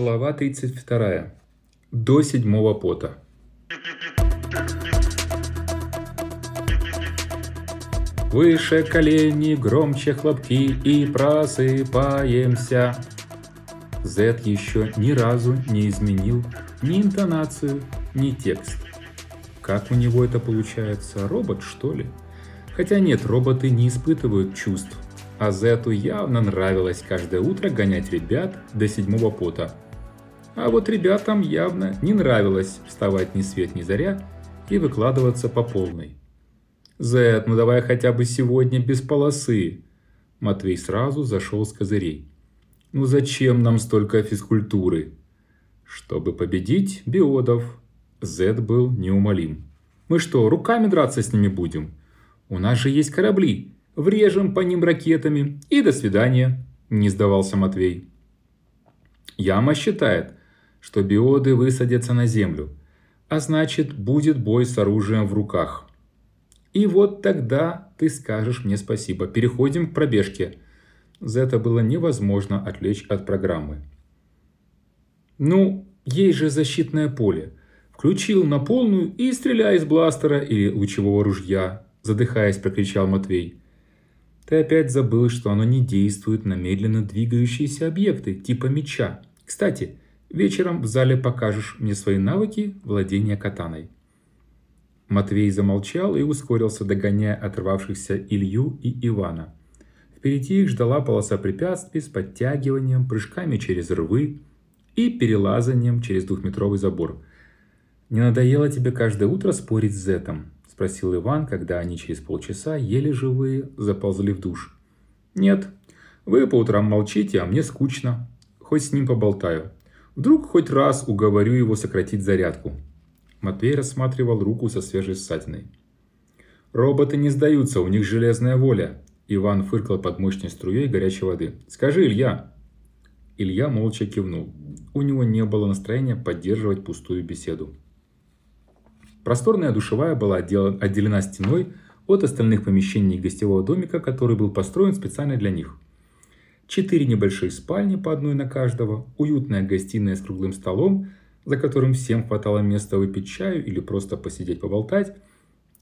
Глава 32. До седьмого пота. Выше колени, громче хлопки и просыпаемся. Зет еще ни разу не изменил ни интонацию, ни текст. Как у него это получается? Робот, что ли? Хотя нет, роботы не испытывают чувств. А Зету явно нравилось каждое утро гонять ребят до седьмого пота. А вот ребятам явно не нравилось вставать ни свет ни заря и выкладываться по полной. «Зет, ну давай хотя бы сегодня без полосы!» Матвей сразу зашел с козырей. «Ну зачем нам столько физкультуры?» «Чтобы победить биодов!» Зет был неумолим. «Мы что, руками драться с ними будем? У нас же есть корабли. Врежем по ним ракетами и до свидания!» Не сдавался Матвей. Яма считает, что биоды высадятся на Землю, а значит будет бой с оружием в руках – и вот тогда ты скажешь мне спасибо. Переходим к пробежке. Зета было невозможно отвлечь от программы. Ну, есть же защитное поле. Включил на полную и стреляй из бластера или лучевого ружья, задыхаясь, прокричал Матвей. Ты опять забыл, что оно не действует на медленно двигающиеся объекты, типа меча. Кстати, вечером в зале покажешь мне свои навыки владения катаной. Матвей замолчал и ускорился, догоняя оторвавшихся Илью и Ивана. Впереди их ждала полоса препятствий с подтягиванием, прыжками через рвы и перелазанием через двухметровый забор. «Не надоело тебе каждое утро спорить с Зетом?» – спросил Иван, когда они через полчаса, еле живые, заползли в душ. «Нет, вы по утрам молчите, а мне скучно. Хоть с ним поболтаю. Вдруг хоть раз уговорю его сократить зарядку», Матвей рассматривал руку со свежей ссадиной. «Роботы не сдаются, у них железная воля!» Иван фыркал под мощной струей горячей воды. «Скажи, Илья!» Илья молча кивнул. У него не было настроения поддерживать пустую беседу. Просторная душевая была отделена стеной от остальных помещений гостевого домика, который был построен специально для них. Четыре небольшие спальни по одной на каждого, уютная гостиная с круглым столом – за которым всем хватало места выпить чаю или просто посидеть поболтать,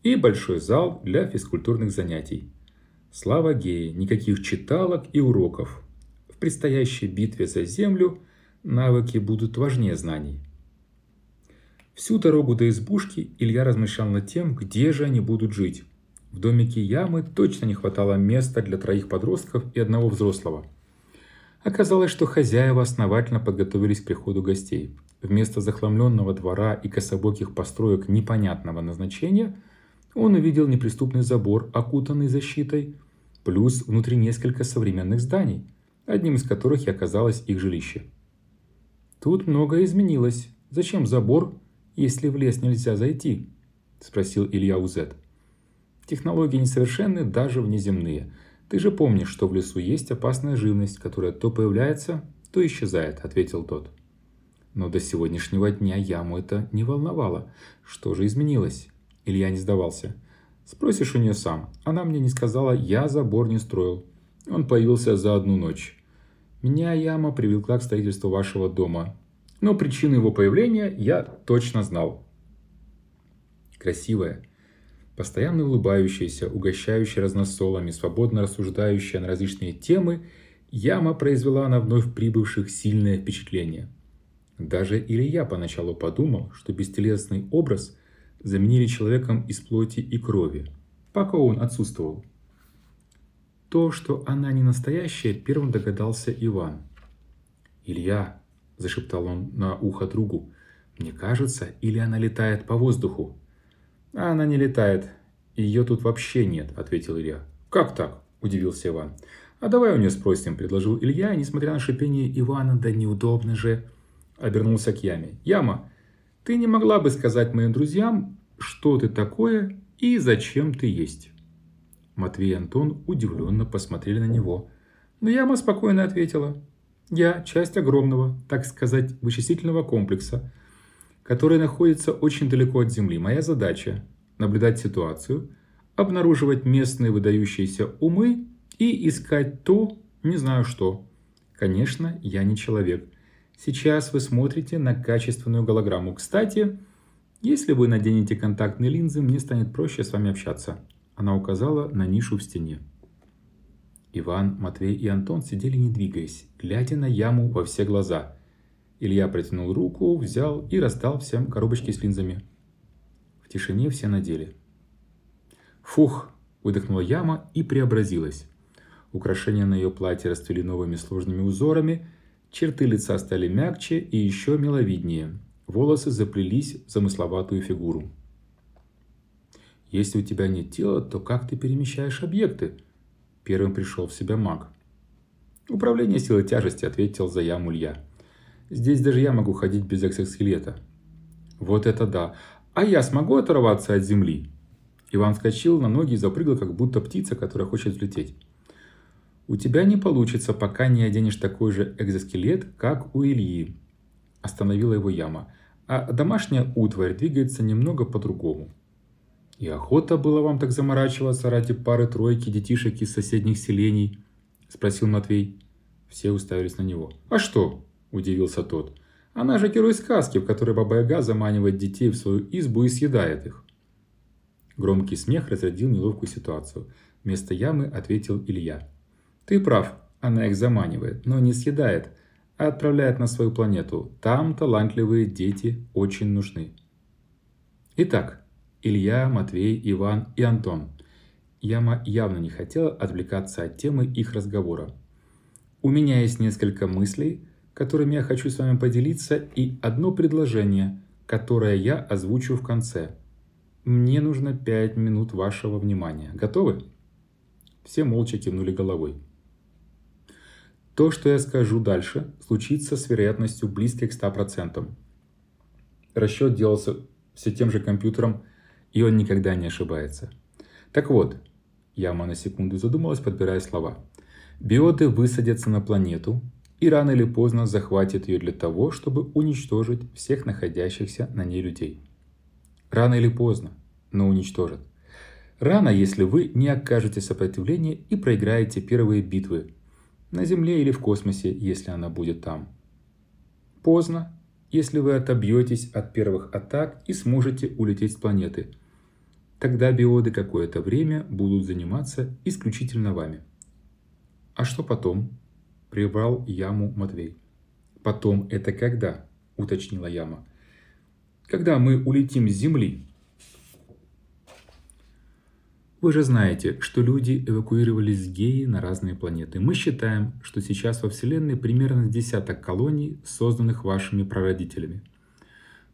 и большой зал для физкультурных занятий. Слава геи, никаких читалок и уроков. В предстоящей битве за землю навыки будут важнее знаний. Всю дорогу до избушки Илья размышлял над тем, где же они будут жить. В домике ямы точно не хватало места для троих подростков и одного взрослого. Оказалось, что хозяева основательно подготовились к приходу гостей – Вместо захламленного двора и кособоких построек непонятного назначения он увидел неприступный забор, окутанный защитой, плюс внутри несколько современных зданий, одним из которых и оказалось их жилище. «Тут многое изменилось. Зачем забор, если в лес нельзя зайти?» – спросил Илья Узет. «Технологии несовершенны, даже внеземные. Ты же помнишь, что в лесу есть опасная живность, которая то появляется, то исчезает», – ответил тот. Но до сегодняшнего дня яму это не волновало. Что же изменилось? Илья не сдавался. Спросишь у нее сам. Она мне не сказала, я забор не строил. Он появился за одну ночь. Меня яма привлекла к строительству вашего дома. Но причину его появления я точно знал. Красивая, постоянно улыбающаяся, угощающая разносолами, свободно рассуждающая на различные темы, яма произвела на вновь прибывших сильное впечатление – даже Илья поначалу подумал, что бестелесный образ заменили человеком из плоти и крови, пока он отсутствовал. То, что она не настоящая, первым догадался Иван. «Илья», – зашептал он на ухо другу, – «мне кажется, или она летает по воздуху?» «А она не летает, ее тут вообще нет», – ответил Илья. «Как так?» – удивился Иван. «А давай у нее спросим», – предложил Илья, несмотря на шипение Ивана, да неудобно же – обернулся к Яме. «Яма, ты не могла бы сказать моим друзьям, что ты такое и зачем ты есть?» Матвей и Антон удивленно посмотрели на него. Но Яма спокойно ответила. «Я часть огромного, так сказать, вычислительного комплекса, который находится очень далеко от Земли. Моя задача – наблюдать ситуацию, обнаруживать местные выдающиеся умы и искать то, не знаю что. Конечно, я не человек – Сейчас вы смотрите на качественную голограмму. Кстати, если вы наденете контактные линзы, мне станет проще с вами общаться. Она указала на нишу в стене. Иван, Матвей и Антон сидели не двигаясь, глядя на яму во все глаза. Илья протянул руку, взял и раздал всем коробочки с линзами. В тишине все надели. Фух, выдохнула яма и преобразилась. Украшения на ее платье расцвели новыми сложными узорами, черты лица стали мягче и еще миловиднее. Волосы заплелись в замысловатую фигуру. Если у тебя нет тела, то как ты перемещаешь объекты? Первым пришел в себя маг. Управление силой тяжести, ответил за яму Илья. Здесь даже я могу ходить без экзоскелета. Вот это да. А я смогу оторваться от земли? Иван вскочил на ноги и запрыгал, как будто птица, которая хочет взлететь. У тебя не получится, пока не оденешь такой же экзоскелет, как у Ильи. Остановила его яма. А домашняя утварь двигается немного по-другому. И охота было вам так заморачиваться ради пары-тройки детишек из соседних селений? Спросил Матвей. Все уставились на него. А что? Удивился тот. Она же герой сказки, в которой Баба Яга заманивает детей в свою избу и съедает их. Громкий смех разрядил неловкую ситуацию. Вместо ямы ответил Илья. Ты прав, она их заманивает, но не съедает, а отправляет на свою планету. Там талантливые дети очень нужны. Итак, Илья, Матвей, Иван и Антон. Яма явно не хотела отвлекаться от темы их разговора. У меня есть несколько мыслей, которыми я хочу с вами поделиться, и одно предложение, которое я озвучу в конце. Мне нужно пять минут вашего внимания. Готовы? Все молча кивнули головой. То, что я скажу дальше, случится с вероятностью близкой к 100%. Расчет делался все тем же компьютером и он никогда не ошибается. Так вот, Яма на секунду задумалась, подбирая слова. Биоты высадятся на планету и рано или поздно захватят ее для того, чтобы уничтожить всех находящихся на ней людей. Рано или поздно, но уничтожат. Рано, если вы не окажете сопротивления и проиграете первые битвы на Земле или в космосе, если она будет там. Поздно, если вы отобьетесь от первых атак и сможете улететь с планеты. Тогда биоды какое-то время будут заниматься исключительно вами. А что потом? Прибрал яму Матвей. Потом это когда? Уточнила яма. Когда мы улетим с Земли, вы же знаете, что люди эвакуировались с Геи на разные планеты. Мы считаем, что сейчас во Вселенной примерно десяток колоний, созданных вашими прародителями.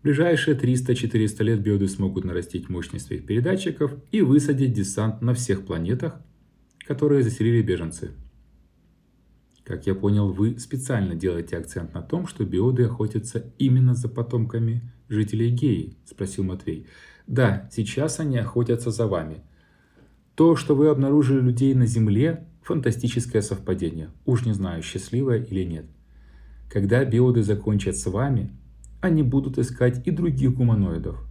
В ближайшие 300-400 лет биоды смогут нарастить мощность своих передатчиков и высадить десант на всех планетах, которые заселили беженцы. Как я понял, вы специально делаете акцент на том, что биоды охотятся именно за потомками жителей Геи, спросил Матвей. Да, сейчас они охотятся за вами – то, что вы обнаружили людей на Земле, фантастическое совпадение. Уж не знаю, счастливое или нет. Когда биоды закончат с вами, они будут искать и других гуманоидов.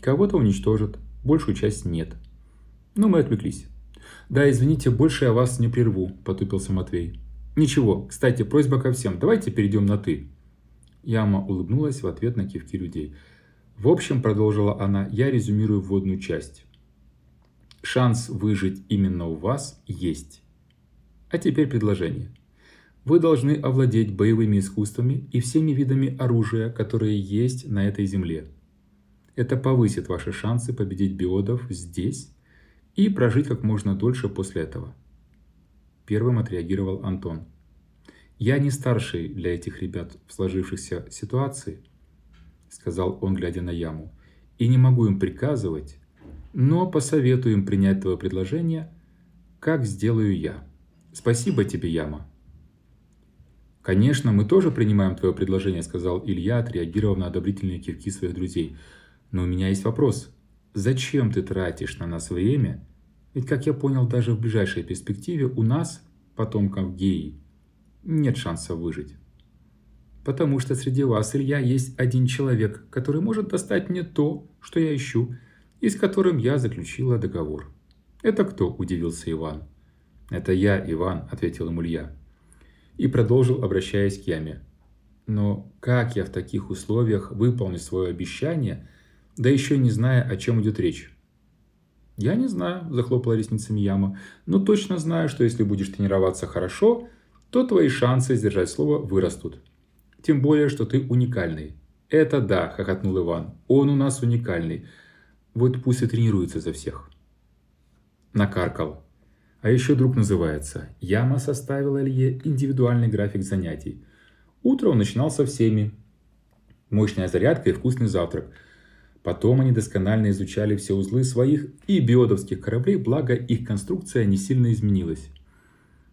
Кого-то уничтожат, большую часть нет. Но мы отвлеклись. Да, извините, больше я вас не прерву, потупился Матвей. Ничего, кстати, просьба ко всем, давайте перейдем на «ты». Яма улыбнулась в ответ на кивки людей. В общем, продолжила она, я резюмирую вводную часть. Шанс выжить именно у вас есть. А теперь предложение. Вы должны овладеть боевыми искусствами и всеми видами оружия, которые есть на этой земле. Это повысит ваши шансы победить биодов здесь и прожить как можно дольше после этого. Первым отреагировал Антон. «Я не старший для этих ребят в сложившейся ситуации», сказал он, глядя на яму, «и не могу им приказывать, но посоветую им принять твое предложение, как сделаю я. Спасибо тебе, Яма. «Конечно, мы тоже принимаем твое предложение», — сказал Илья, отреагировав на одобрительные кивки своих друзей. «Но у меня есть вопрос. Зачем ты тратишь на нас время? Ведь, как я понял, даже в ближайшей перспективе у нас, потомков геи, нет шанса выжить. Потому что среди вас, Илья, есть один человек, который может достать мне то, что я ищу, и с которым я заключила договор. «Это кто?» – удивился Иван. «Это я, Иван», – ответил ему Илья. И продолжил, обращаясь к Яме. Но как я в таких условиях выполню свое обещание, да еще не зная, о чем идет речь? Я не знаю, захлопала ресницами Яма, но точно знаю, что если будешь тренироваться хорошо, то твои шансы сдержать слово вырастут. Тем более, что ты уникальный. Это да, хохотнул Иван. Он у нас уникальный. Вот пусть и тренируется за всех. Накаркал. А еще друг называется. Яма составила Илье индивидуальный график занятий. Утро он начинал со всеми. Мощная зарядка и вкусный завтрак. Потом они досконально изучали все узлы своих и биодовских кораблей, благо их конструкция не сильно изменилась.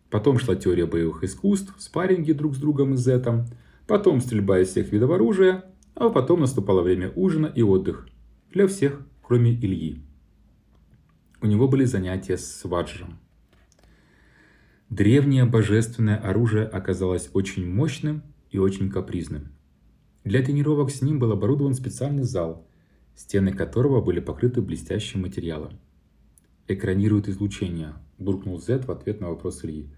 Потом шла теория боевых искусств, спарринги друг с другом и зетом, потом стрельба из всех видов оружия, а потом наступало время ужина и отдых. Для всех, кроме Ильи. У него были занятия с ваджером. Древнее божественное оружие оказалось очень мощным и очень капризным. Для тренировок с ним был оборудован специальный зал, стены которого были покрыты блестящим материалом. «Экранирует излучение», – буркнул Зет в ответ на вопрос Ильи.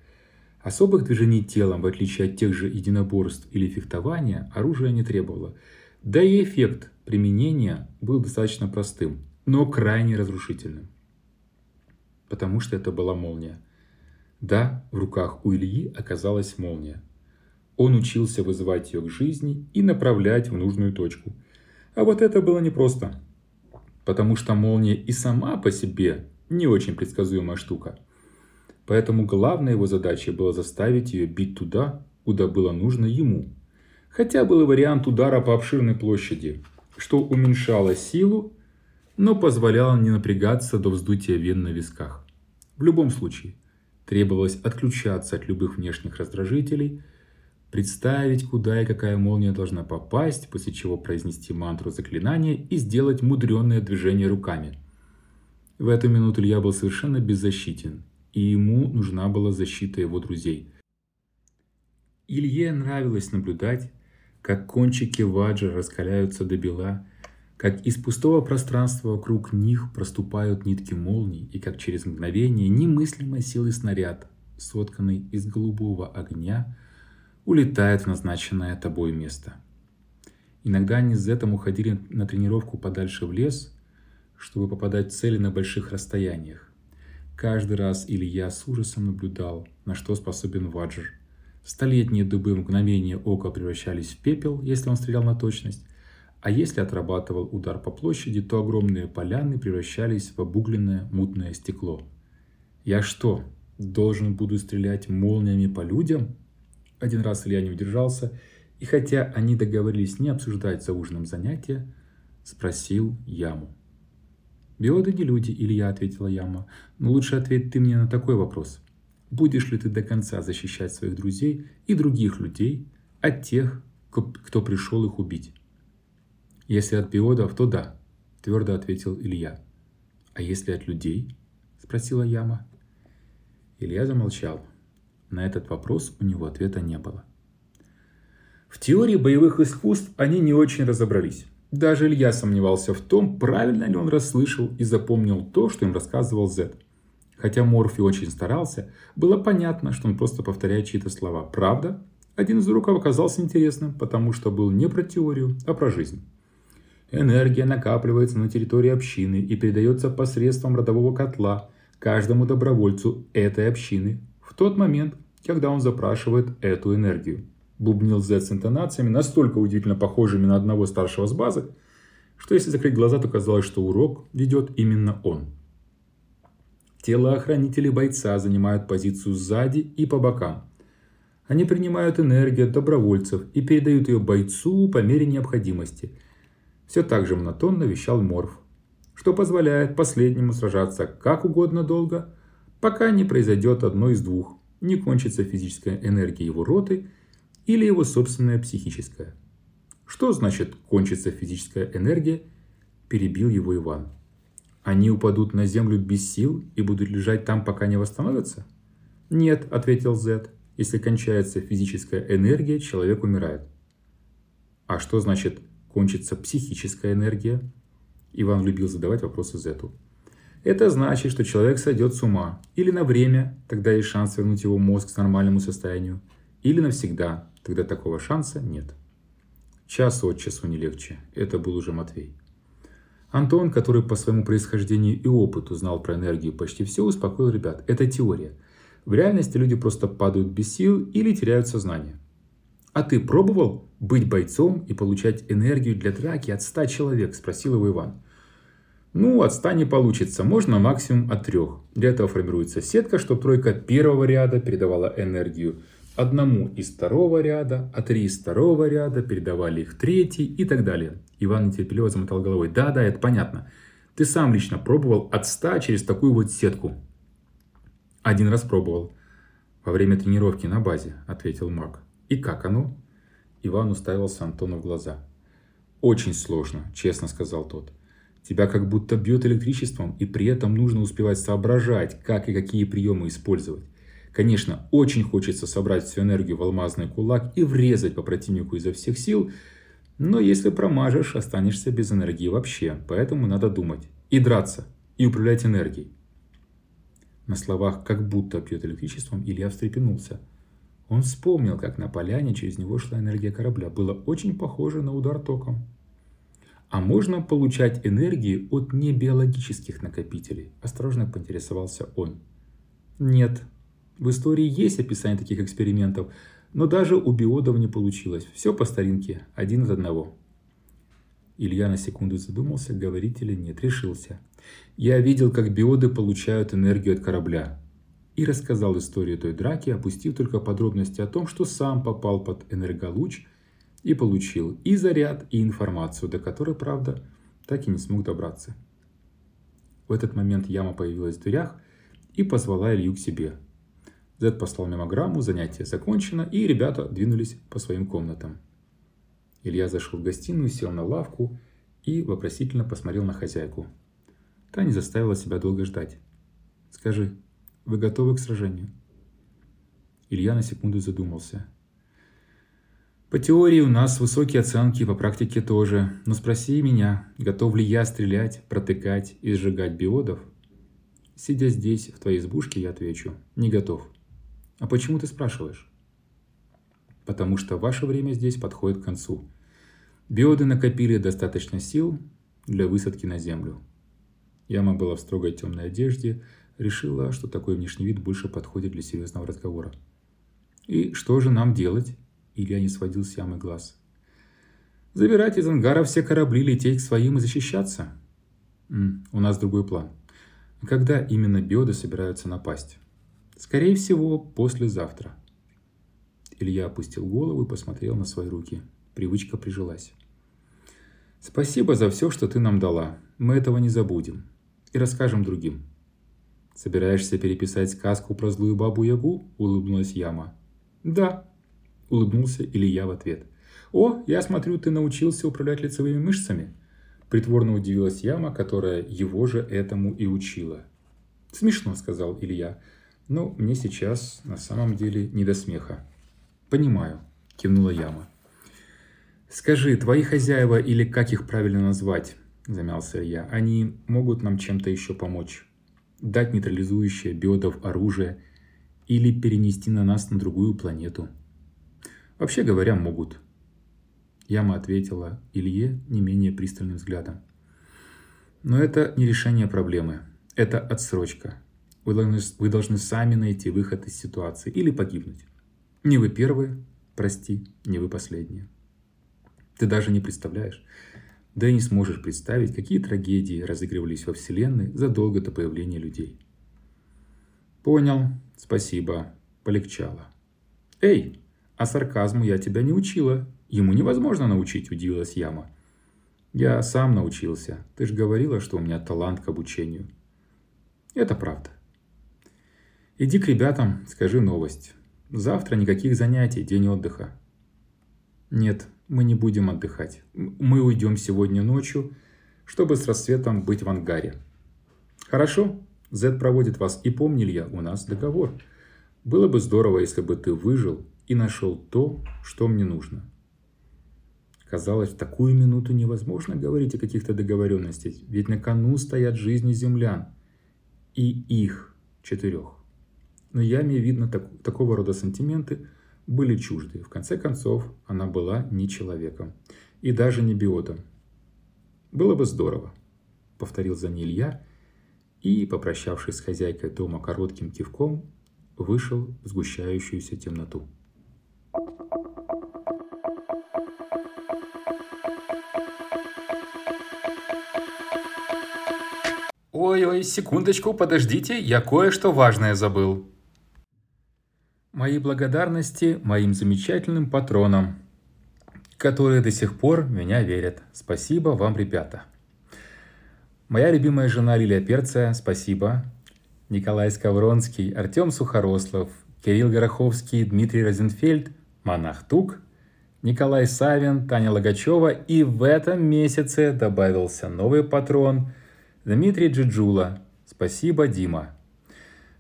Особых движений телом, в отличие от тех же единоборств или фехтования, оружие не требовало. Да и эффект применения был достаточно простым, но крайне разрушительным. Потому что это была молния – да, в руках у Ильи оказалась молния. Он учился вызывать ее к жизни и направлять в нужную точку. А вот это было непросто. Потому что молния и сама по себе не очень предсказуемая штука. Поэтому главной его задачей было заставить ее бить туда, куда было нужно ему. Хотя был и вариант удара по обширной площади, что уменьшало силу, но позволяло не напрягаться до вздутия вен на висках. В любом случае, Требовалось отключаться от любых внешних раздражителей, представить, куда и какая молния должна попасть, после чего произнести мантру заклинания и сделать мудреное движение руками. В эту минуту Илья был совершенно беззащитен, и ему нужна была защита его друзей. Илье нравилось наблюдать, как кончики ваджа раскаляются до бела, как из пустого пространства вокруг них проступают нитки молний, и как через мгновение немыслимой силы снаряд, сотканный из голубого огня, улетает в назначенное тобой место. Иногда они с Зетом уходили на тренировку подальше в лес, чтобы попадать в цели на больших расстояниях. Каждый раз Илья с ужасом наблюдал, на что способен Ваджер. Столетние дубы в мгновение ока превращались в пепел, если он стрелял на точность, а если отрабатывал удар по площади, то огромные поляны превращались в обугленное мутное стекло. «Я что, должен буду стрелять молниями по людям?» Один раз Илья не удержался, и хотя они договорились не обсуждать за ужином занятия, спросил Яму. «Биоды не люди», — Илья ответила Яма. «Но лучше ответь ты мне на такой вопрос. Будешь ли ты до конца защищать своих друзей и других людей от тех, кто пришел их убить?» Если от биодов, то да, твердо ответил Илья. А если от людей? Спросила Яма. Илья замолчал. На этот вопрос у него ответа не было. В теории боевых искусств они не очень разобрались. Даже Илья сомневался в том, правильно ли он расслышал и запомнил то, что им рассказывал Зет. Хотя Морфи очень старался, было понятно, что он просто повторяет чьи-то слова. Правда, один из уроков оказался интересным, потому что был не про теорию, а про жизнь. Энергия накапливается на территории общины и передается посредством родового котла каждому добровольцу этой общины в тот момент, когда он запрашивает эту энергию. Бубнил Зет с интонациями, настолько удивительно похожими на одного старшего с базы, что если закрыть глаза, то казалось, что урок ведет именно он. Телоохранители бойца занимают позицию сзади и по бокам. Они принимают энергию от добровольцев и передают ее бойцу по мере необходимости – все так же монотонно вещал Морф, что позволяет последнему сражаться как угодно долго, пока не произойдет одно из двух, не кончится физическая энергия его роты или его собственная психическая. Что значит кончится физическая энергия? Перебил его Иван. Они упадут на землю без сил и будут лежать там, пока не восстановятся? Нет, ответил Зет. Если кончается физическая энергия, человек умирает. А что значит кончится психическая энергия. Иван любил задавать вопросы Зету. Это значит, что человек сойдет с ума. Или на время, тогда есть шанс вернуть его мозг к нормальному состоянию. Или навсегда, тогда такого шанса нет. Час от часу не легче. Это был уже Матвей. Антон, который по своему происхождению и опыту знал про энергию почти все, успокоил ребят. Это теория. В реальности люди просто падают без сил или теряют сознание. «А ты пробовал быть бойцом и получать энергию для драки от 100 человек?» – спросил его Иван. Ну, от 100 не получится, можно максимум от 3. Для этого формируется сетка, чтобы тройка первого ряда передавала энергию одному из второго ряда, а три из второго ряда передавали их третий и так далее. Иван нетерпеливо замотал головой. Да, да, это понятно. Ты сам лично пробовал от 100 через такую вот сетку. Один раз пробовал. Во время тренировки на базе, ответил Марк. И как оно? Иван уставился Антону в глаза. Очень сложно, честно сказал тот. Тебя как будто бьет электричеством, и при этом нужно успевать соображать, как и какие приемы использовать. Конечно, очень хочется собрать всю энергию в алмазный кулак и врезать по противнику изо всех сил, но если промажешь, останешься без энергии вообще, поэтому надо думать. И драться, и управлять энергией. На словах «как будто пьет электричеством» Илья встрепенулся. Он вспомнил, как на поляне через него шла энергия корабля. Было очень похоже на удар током. А можно получать энергию от небиологических накопителей? Осторожно поинтересовался он. Нет, в истории есть описание таких экспериментов, но даже у биодов не получилось. Все по старинке, один от одного. Илья на секунду задумался, говорить или нет, решился. Я видел, как биоды получают энергию от корабля. И рассказал историю той драки, опустив только подробности о том, что сам попал под энерголуч и получил и заряд, и информацию, до которой, правда, так и не смог добраться. В этот момент яма появилась в дверях и позвала Илью к себе – Зед послал мемограмму, занятие закончено, и ребята двинулись по своим комнатам. Илья зашел в гостиную, сел на лавку и вопросительно посмотрел на хозяйку. Та не заставила себя долго ждать. «Скажи, вы готовы к сражению?» Илья на секунду задумался. «По теории у нас высокие оценки, по практике тоже. Но спроси меня, готов ли я стрелять, протыкать и сжигать биодов?» Сидя здесь, в твоей избушке, я отвечу «не готов». А почему ты спрашиваешь? Потому что ваше время здесь подходит к концу. Биоды накопили достаточно сил для высадки на землю. Яма была в строгой темной одежде, решила, что такой внешний вид больше подходит для серьезного разговора. «И что же нам делать?» Илья не сводил с ямы глаз. «Забирать из ангара все корабли, лететь к своим и защищаться?» «У нас другой план. Когда именно биоды собираются напасть?» Скорее всего, послезавтра. Илья опустил голову и посмотрел на свои руки. Привычка прижилась. Спасибо за все, что ты нам дала. Мы этого не забудем. И расскажем другим. Собираешься переписать сказку про злую бабу Ягу? Улыбнулась Яма. Да, улыбнулся Илья в ответ. О, я смотрю, ты научился управлять лицевыми мышцами. Притворно удивилась Яма, которая его же этому и учила. Смешно, сказал Илья. Но мне сейчас на самом деле не до смеха. Понимаю, кивнула Яма. Скажи, твои хозяева или как их правильно назвать, замялся я, они могут нам чем-то еще помочь? Дать нейтрализующее биодов оружие или перенести на нас на другую планету? Вообще говоря, могут. Яма ответила Илье не менее пристальным взглядом. Но это не решение проблемы. Это отсрочка. Вы должны, вы должны сами найти выход из ситуации или погибнуть. Не вы первые, прости, не вы последние. Ты даже не представляешь, да и не сможешь представить, какие трагедии разыгрывались во Вселенной задолго до появления людей. Понял, спасибо, полегчало. Эй, а сарказму я тебя не учила. Ему невозможно научить, удивилась Яма. Я сам научился. Ты же говорила, что у меня талант к обучению. Это правда. Иди к ребятам, скажи новость. Завтра никаких занятий, день отдыха. Нет, мы не будем отдыхать. Мы уйдем сегодня ночью, чтобы с рассветом быть в ангаре. Хорошо, Зед проводит вас. И помни, Илья, у нас договор. Было бы здорово, если бы ты выжил и нашел то, что мне нужно. Казалось, в такую минуту невозможно говорить о каких-то договоренностях, ведь на кону стоят жизни землян и их четырех. Но Яме, видно, так, такого рода сантименты были чужды. В конце концов, она была не человеком и даже не биотом. «Было бы здорово», — повторил за ней Илья, и, попрощавшись с хозяйкой дома коротким кивком, вышел в сгущающуюся темноту. Ой-ой, секундочку, подождите, я кое-что важное забыл. Мои благодарности моим замечательным патронам, которые до сих пор меня верят. Спасибо вам, ребята. Моя любимая жена Лилия Перция, спасибо. Николай Скавронский, Артем Сухорослов, Кирилл Гороховский, Дмитрий Розенфельд, Монах Тук, Николай Савин, Таня Логачева и в этом месяце добавился новый патрон Дмитрий Джиджула. Спасибо, Дима.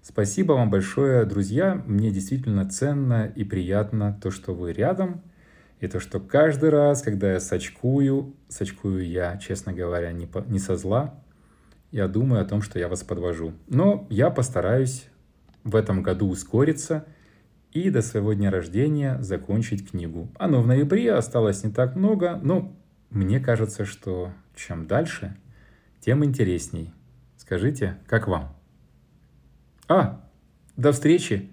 Спасибо вам большое, друзья. Мне действительно ценно и приятно то, что вы рядом, и то, что каждый раз, когда я сочкую, сочкую я, честно говоря, не, по, не со зла, я думаю о том, что я вас подвожу. Но я постараюсь в этом году ускориться и до своего дня рождения закончить книгу. Оно в ноябре, осталось не так много, но мне кажется, что чем дальше, тем интересней. Скажите, как вам? А, до встречи!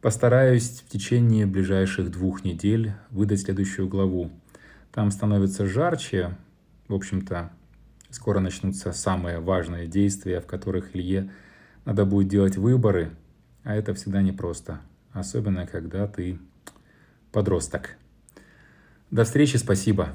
Постараюсь в течение ближайших двух недель выдать следующую главу. Там становится жарче. В общем-то, скоро начнутся самые важные действия, в которых Илье надо будет делать выборы. А это всегда непросто. Особенно, когда ты подросток. До встречи, спасибо.